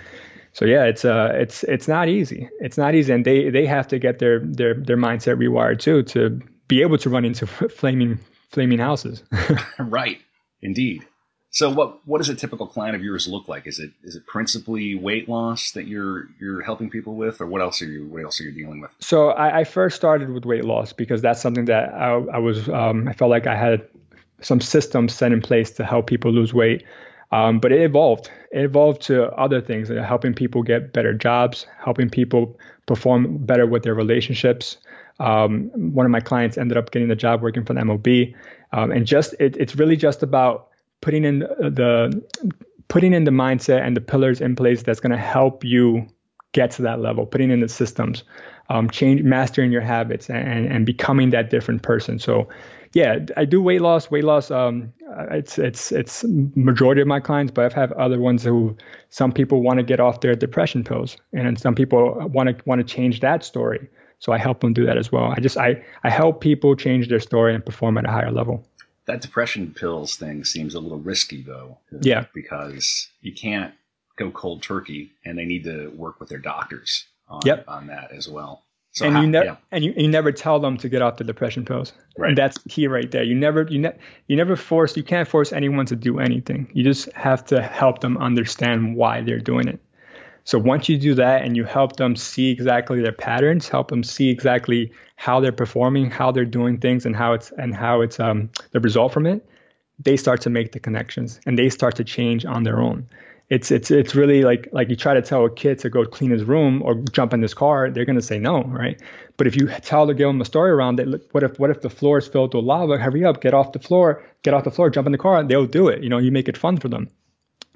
so yeah, it's uh it's it's not easy. It's not easy, and they they have to get their their their mindset rewired too to be able to run into flaming flaming houses. right, indeed. So what what does a typical client of yours look like? Is it is it principally weight loss that you're you're helping people with, or what else are you what else are you dealing with? So I, I first started with weight loss because that's something that I, I was um, I felt like I had some systems set in place to help people lose weight. Um, but it evolved. It evolved to other things, uh, helping people get better jobs, helping people perform better with their relationships. Um, one of my clients ended up getting the job working for the MOB, um, and just it, it's really just about putting in the putting in the mindset and the pillars in place that's going to help you get to that level putting in the systems um, change mastering your habits and, and becoming that different person. So yeah i do weight loss weight loss um, it's it's it's majority of my clients but i've had other ones who some people want to get off their depression pills and some people want to want to change that story so i help them do that as well i just i i help people change their story and perform at a higher level that depression pills thing seems a little risky though. Yeah. Because you can't go cold turkey and they need to work with their doctors on, yep. on that as well. So and how, you never yeah. and you, you never tell them to get off the depression pills. Right. And that's key right there. You never you ne- you never force you can't force anyone to do anything. You just have to help them understand why they're doing it. So once you do that and you help them see exactly their patterns, help them see exactly how they're performing, how they're doing things, and how it's and how it's um, the result from it, they start to make the connections and they start to change on their own. It's it's it's really like like you try to tell a kid to go clean his room or jump in this car, they're gonna say no, right? But if you tell to give them a story around it, what if what if the floor is filled with lava? Hurry up, get off the floor, get off the floor, jump in the car, they'll do it. You know, you make it fun for them.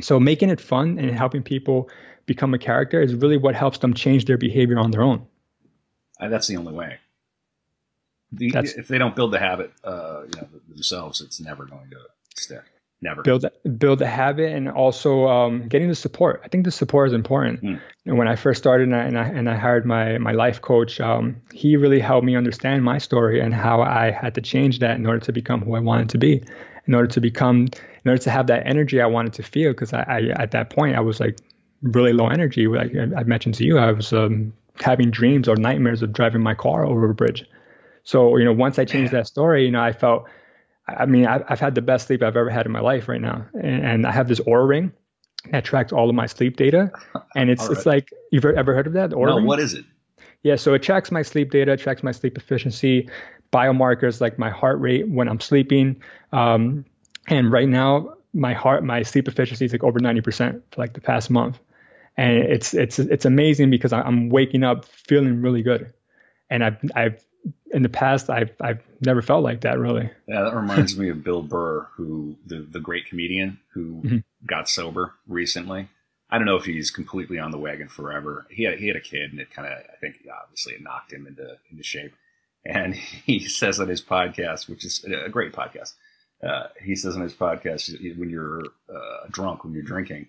So making it fun and helping people become a character is really what helps them change their behavior on their own. Uh, that's the only way. The, if they don't build the habit, uh, you know, themselves, it's never going to stick. Never build build the habit and also um, getting the support. I think the support is important. Mm. And when I first started and I, and I, and I hired my my life coach, um, he really helped me understand my story and how I had to change that in order to become who I wanted to be, in order to become, in order to have that energy I wanted to feel. Because I, I at that point I was like really low energy. Like I mentioned to you, I was um, having dreams or nightmares of driving my car over a bridge. So, you know, once I changed that story, you know, I felt, I mean, I've had the best sleep I've ever had in my life right now. And, and I have this Oura ring that tracks all of my sleep data. And it's, right. it's like, you've ever heard of that? Oura no, ring? what is it? Yeah. So it tracks my sleep data, tracks my sleep efficiency, biomarkers like my heart rate when I'm sleeping. Um, and right now, my heart, my sleep efficiency is like over 90% for like the past month. And it's, it's, it's amazing because I'm waking up feeling really good. And I've, I've, in the past, I've, I've never felt like that really. Yeah. That reminds me of Bill Burr, who the, the great comedian who mm-hmm. got sober recently. I don't know if he's completely on the wagon forever. He had, he had a kid and it kind of, I think obviously it knocked him into, into shape. And he says on his podcast, which is a great podcast, uh, he says on his podcast, when you're uh, drunk, when you're drinking,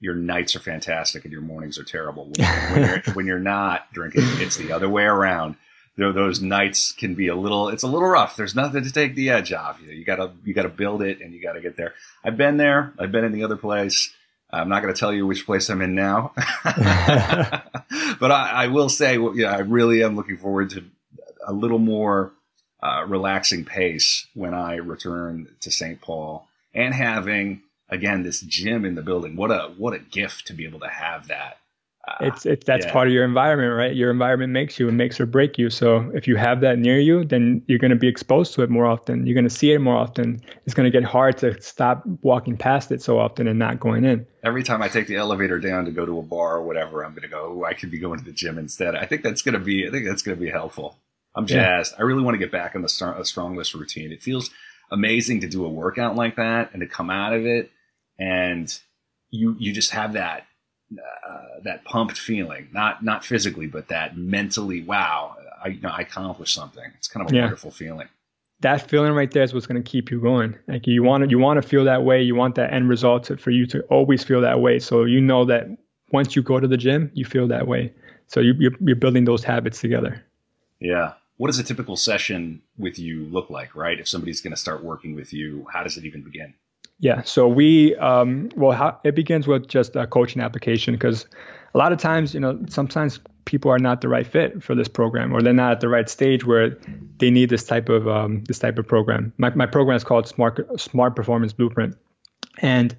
your nights are fantastic and your mornings are terrible. When, when, you're, when you're not drinking, it's the other way around. You know, those nights can be a little, it's a little rough. There's nothing to take the edge off. You, know, you gotta, you gotta build it and you gotta get there. I've been there. I've been in the other place. I'm not going to tell you which place I'm in now, but I, I, will say, yeah, I really am looking forward to a little more uh, relaxing pace when I return to St. Paul and having again this gym in the building. What a what a gift to be able to have that. Uh, it's it's that's yeah. part of your environment, right? Your environment makes you and makes or break you. So if you have that near you, then you're going to be exposed to it more often. You're going to see it more often. It's going to get hard to stop walking past it so often and not going in. Every time I take the elevator down to go to a bar or whatever, I'm going to go. I could be going to the gym instead. I think that's going to be. I think that's going to be helpful. I'm jazzed. Yeah. I really want to get back on the a StrongLifts routine. It feels amazing to do a workout like that and to come out of it and you you just have that uh, that pumped feeling, not not physically, but that mentally. Wow, I you know, I accomplished something. It's kind of a yeah. wonderful feeling. That feeling right there is what's going to keep you going. Like you want to you want to feel that way. You want that end result to, for you to always feel that way. So you know that once you go to the gym, you feel that way. So you, you're, you're building those habits together. Yeah what does a typical session with you look like, right? If somebody's going to start working with you, how does it even begin? Yeah, so we, um, well, how, it begins with just a coaching application because a lot of times, you know, sometimes people are not the right fit for this program or they're not at the right stage where they need this type of um, this type of program. My, my program is called Smart Smart Performance Blueprint, and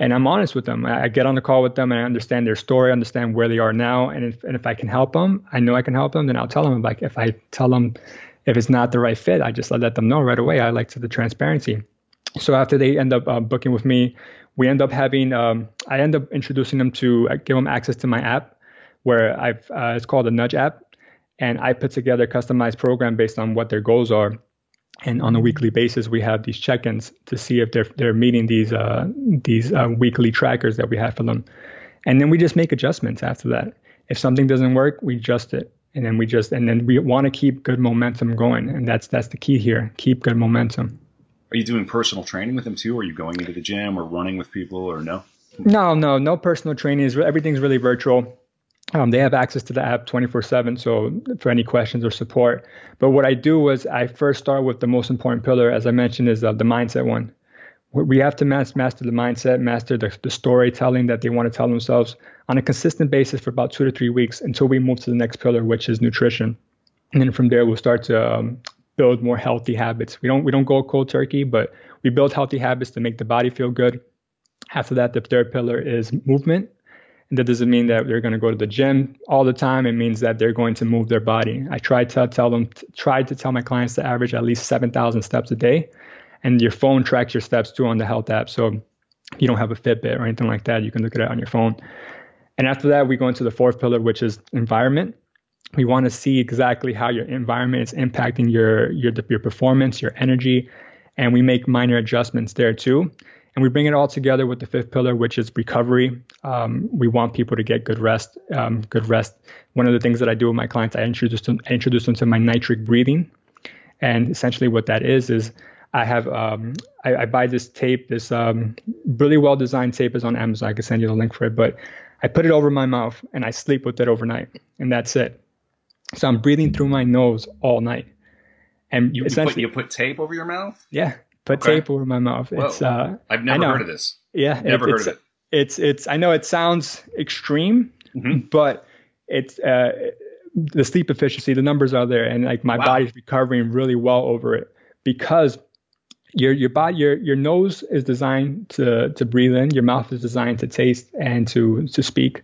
and I'm honest with them. I, get on the call with them and I understand their story, understand where they are now, and if and if I can help them, I know I can help them. Then I'll tell them. Like if I tell them if it's not the right fit, I just let them know right away. I like to the transparency. So after they end up uh, booking with me, we end up having um, I end up introducing them to I give them access to my app, where I've uh, it's called the Nudge app, and I put together a customized program based on what their goals are. And on a weekly basis we have these check-ins to see if they're they're meeting these uh, these uh, weekly trackers that we have for them. And then we just make adjustments after that. If something doesn't work we adjust it. And then we just and then we want to keep good momentum going. And that's that's the key here keep good momentum are you doing personal training with them too? Are you going into the gym or running with people or no? No no no personal training everything's really virtual. Um, they have access to the app 24 7 so for any questions or support. But what i do was i first start with the most important pillar as i mentioned is uh, the mindset one. We have to master the mindset master the, the storytelling that they want to tell themselves on a consistent basis for about two to three weeks until we move to the next pillar which is nutrition. And then from there we'll start to um, build more healthy habits we don't we don't go cold turkey but we build healthy habits to make the body feel good after that the third pillar is movement and that doesn't mean that they're going to go to the gym all the time. It means that they're going to move their body. I try to tell them, try to tell my clients to average at least 7,000 steps a day. And your phone tracks your steps too on the health app. So you don't have a Fitbit or anything like that. You can look at it on your phone. And after that, we go into the fourth pillar, which is environment. We want to see exactly how your environment is impacting your your your performance, your energy, and we make minor adjustments there too. And we bring it all together with the fifth pillar, which is recovery. Um, we want people to get good rest. Um, good rest. One of the things that I do with my clients, I introduce them, I introduce them to my nitric breathing, and essentially what that is is I have um, I, I, buy this tape, this um, really well designed tape is on Amazon. I can send you the link for it, but I put it over my mouth and I sleep with it overnight, and that's it. So I'm breathing through my nose all night. And you, essentially, you put, you put tape over your mouth? Yeah, put okay. tape over my mouth. It's uh, I've never heard of this. Yeah, never it, heard of it. It's it's I know it sounds extreme, mm-hmm. but it's uh, the sleep efficiency. The numbers are there, and like my wow. body's recovering really well over it because your your body your your nose is designed to to breathe in. Your mouth is designed to taste and to to speak.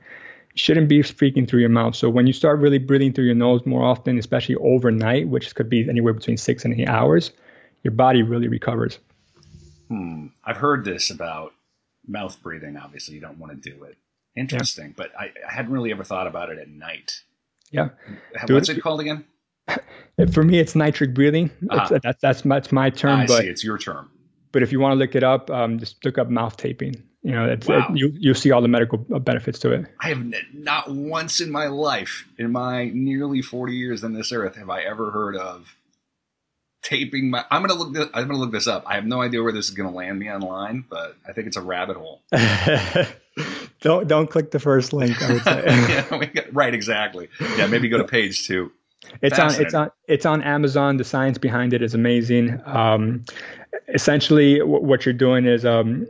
Shouldn't be speaking through your mouth. So when you start really breathing through your nose more often, especially overnight, which could be anywhere between six and eight hours, your body really recovers. Hmm. I've heard this about mouth breathing. Obviously, you don't want to do it. Interesting, yeah. but I, I, hadn't really ever thought about it at night. Yeah. What's it, it called again? For me, it's nitric breathing. Ah. It's, that's that's my, that's my term. I but see. It's your term. But if you want to look it up, um, just look up mouth taping. You know, it's, wow. it, you you see all the medical benefits to it. I have not once in my life, in my nearly forty years on this earth, have I ever heard of taping my. I'm gonna look. This, I'm gonna look this up. I have no idea where this is gonna land me online, but I think it's a rabbit hole. don't don't click the first link. I would say. yeah, right, exactly. Yeah, maybe go to page two. It's on. It's on. It's on Amazon. The science behind it is amazing. Um, essentially, w- what you're doing is um,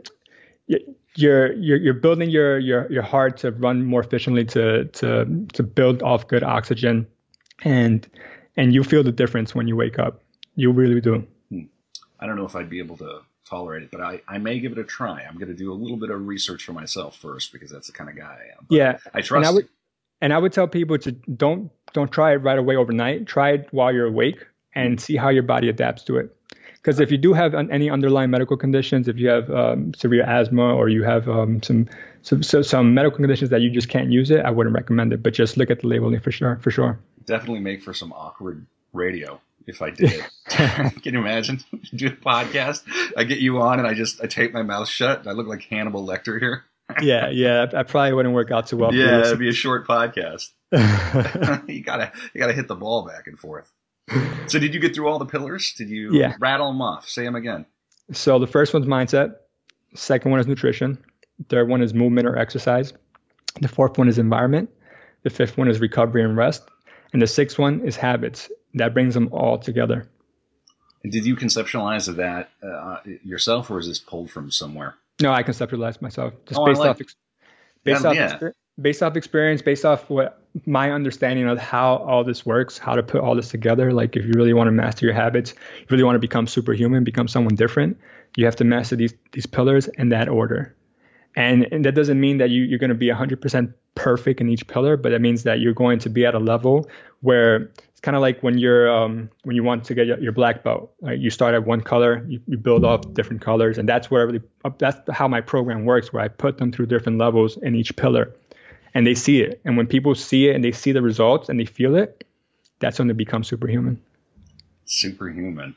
you're you're you're building your your your heart to run more efficiently to to to build off good oxygen, and and you feel the difference when you wake up. You really do. Hmm. I don't know if I'd be able to tolerate it, but I, I may give it a try. I'm going to do a little bit of research for myself first because that's the kind of guy I am. But yeah, I trust. And I, would, and I would tell people to don't don't try it right away overnight. Try it while you're awake and see how your body adapts to it. Because if you do have any underlying medical conditions, if you have um, severe asthma or you have um, some, some some medical conditions that you just can't use it, I wouldn't recommend it. But just look at the labeling for sure. For sure. Definitely make for some awkward radio if I did it. Can you imagine? Do a podcast. I get you on and I just I tape my mouth shut. and I look like Hannibal Lecter here. yeah, yeah. I probably wouldn't work out too well. Yeah, it'd be a short podcast. you gotta you gotta hit the ball back and forth. So did you get through all the pillars? Did you yeah. rattle them off? Say them again. So the first one's mindset. Second one is nutrition. Third one is movement or exercise. The fourth one is environment. The fifth one is recovery and rest. And the sixth one is habits that brings them all together. Did you conceptualize that uh, yourself, or is this pulled from somewhere? No, I conceptualized myself just oh, based like, off based off yeah. based off experience, based off what my understanding of how all this works, how to put all this together. Like, if you really want to master your habits, you really want to become superhuman, become someone different, you have to master these these pillars in that order. And, and that doesn't mean that you, you're going to be 100% perfect in each pillar, but that means that you're going to be at a level where it's kind of like when you're um, when you want to get your black belt. Right? You start at one color, you, you build off different colors, and that's where really, that's how my program works. Where I put them through different levels in each pillar, and they see it. And when people see it and they see the results and they feel it, that's when they become superhuman. Superhuman.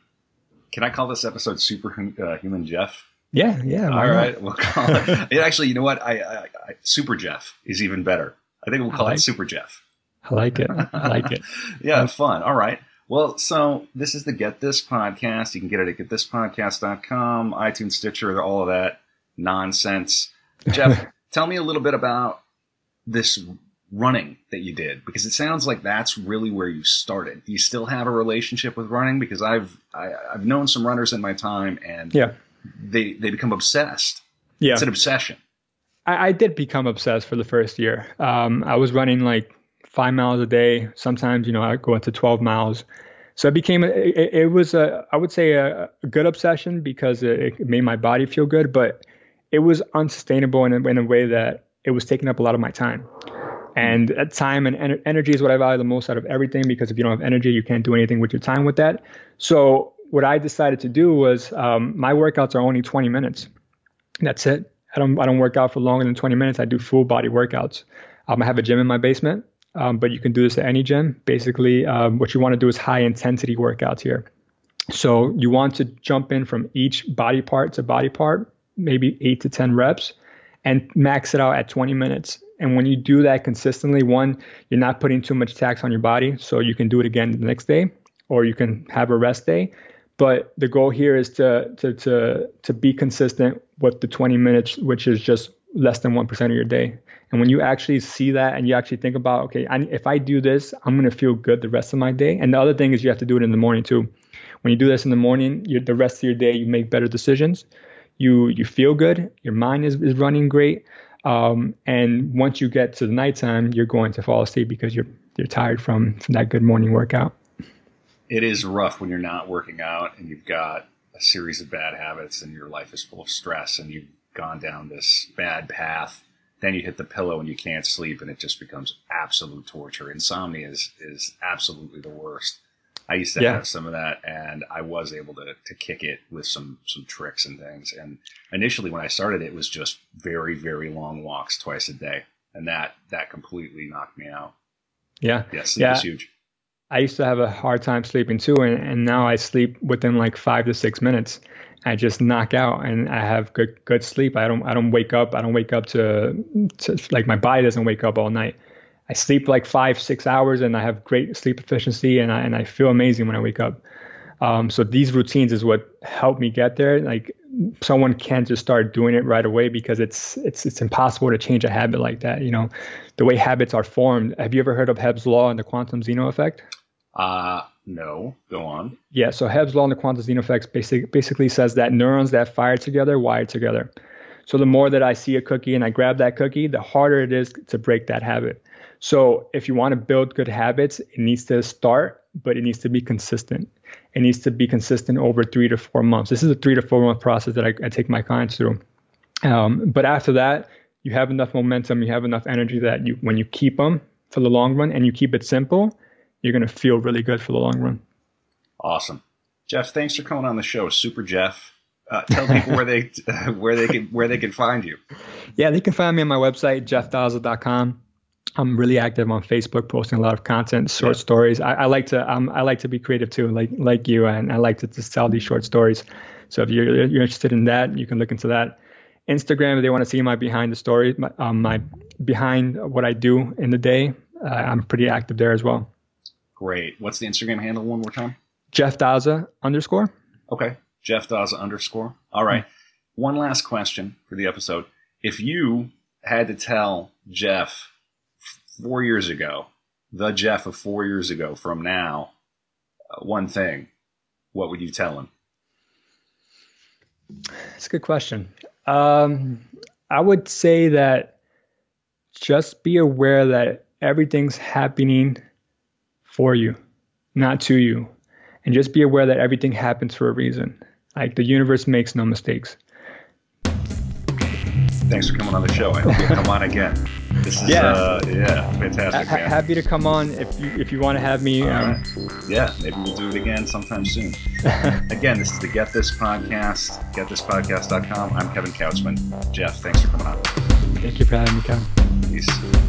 Can I call this episode Superhuman uh, Jeff? Yeah, yeah. All right, we'll call it. actually, you know what? I, I, I, Super Jeff is even better. I think we'll call like, it Super Jeff. I like it. I like it. yeah, um, fun. All right. Well, so this is the Get This podcast. You can get it at getthispodcast.com, iTunes, Stitcher, all of that nonsense. Jeff, tell me a little bit about this running that you did because it sounds like that's really where you started. Do you still have a relationship with running? Because I've I, have i have known some runners in my time, and yeah, they they become obsessed. Yeah, it's an obsession. I, I did become obsessed for the first year. Um, I was running like five miles a day. Sometimes, you know, I go into 12 miles. So it became, it, it was a, I would say a, a good obsession because it, it, made my body feel good, but it was unsustainable in a, in a way that it was taking up a lot of my time. And time and en- energy is what I value the most out of everything because if you don't have energy, you can't do anything with your time with that. So what I decided to do was um, my workouts are only 20 minutes. That's it. I don't I don't work out for longer than 20 minutes. I do full body workouts. Um, I have a gym in my basement um, but you can do this at any gym. Basically, um, what you want to do is high intensity workouts here. So you want to jump in from each body part to body part, maybe eight to 10 reps, and max it out at 20 minutes. And when you do that consistently, one, you're not putting too much tax on your body, so you can do it again the next day, or you can have a rest day. But the goal here is to to to to be consistent with the 20 minutes, which is just less than 1% of your day. And when you actually see that and you actually think about, okay, I, if I do this, I'm to feel good the rest of my day. And the other thing is you have to do it in the morning too. When you do this in the morning, the rest of your day, you make better decisions. You you feel good. Your mind is, is running great. Um, and once you get to the nighttime, you're going to fall asleep because you're you're tired from, from that good morning workout. It is rough when you're not working out and you've got a series of bad habits and your life is full of stress and you've gone down this bad path then you hit the pillow and you can't sleep and it just becomes absolute torture insomnia is is absolutely the worst I used to Yeah. have some of that, and I was able to to kick it with some some tricks and things. And initially, when I started, it was just very very long walks twice a day, and that that completely knocked me out. Yeah. Yeah, Yeah. huge. I used to have a hard time sleeping too, and, and now I sleep within like five to six minutes. I just knock out, and I have good good sleep. I don't I don't wake up. I don't wake up to, to like my body doesn't wake up all night. I sleep like five six hours, and I have great sleep efficiency, and I and I feel amazing when I wake up. Um, so these routines is what helped me get there. Like someone can't just start doing it right away because it's it's it's impossible to change a habit like that. You know, the way habits are formed. Have you ever heard of Hebb's law and the quantum zeno effect? Uh no, go on. Yeah, so Hebb's law and the quantum zeno effect basic, basically says that neurons that fire together wire together. So the more that I see a cookie and I grab that cookie, the harder it is to break that habit. So if you want to build good habits, it needs to start, but it needs to be consistent. It needs to be consistent over three to four months. This is a three to four month process that I, I take my clients through. Um, but after that, you have enough momentum, you have enough energy that you, when you keep them for the long run and you keep it simple, you're going to feel really good for the long run. Awesome, Jeff. Thanks for coming on the show, Super Jeff. Uh, tell people where they where they can where they can find you. Yeah, they can find me on my website, jeffdaza.com. I'm really active on Facebook, posting a lot of content, short Yeah. stories. I, I like to um, I like to be creative too, like like you, and I like to just tell these short stories. So if you're you're interested in that, you can look into that. Instagram, if they want to see my behind the story, my, um, my behind what I do in the day, uh, I'm pretty active there as well. Great. What's the Instagram handle one more time? Jeff Daza underscore. Okay. Jeff Daza underscore. All right. One last question for the episode. If you had to tell Jeff four years ago, the Jeff of four years ago from now, uh, one thing, what would you tell him? That's a good question. Um, I would say that just be aware that everything's happening for you, not to you. And just be aware that everything happens for a reason. Like the universe makes no mistakes. Thanks for coming on the show. I hope you come on again. This is Yeah. uh, yeah, fantastic, ha- happy to come on if you if you want to have me. Um, right. Yeah, maybe we'll do it again sometime soon. again, this is the Get This Podcast, getthispodcast.com. I'm Kevin Couchman. Jeff, thanks for coming on. Thank you for having me, Kevin. Peace.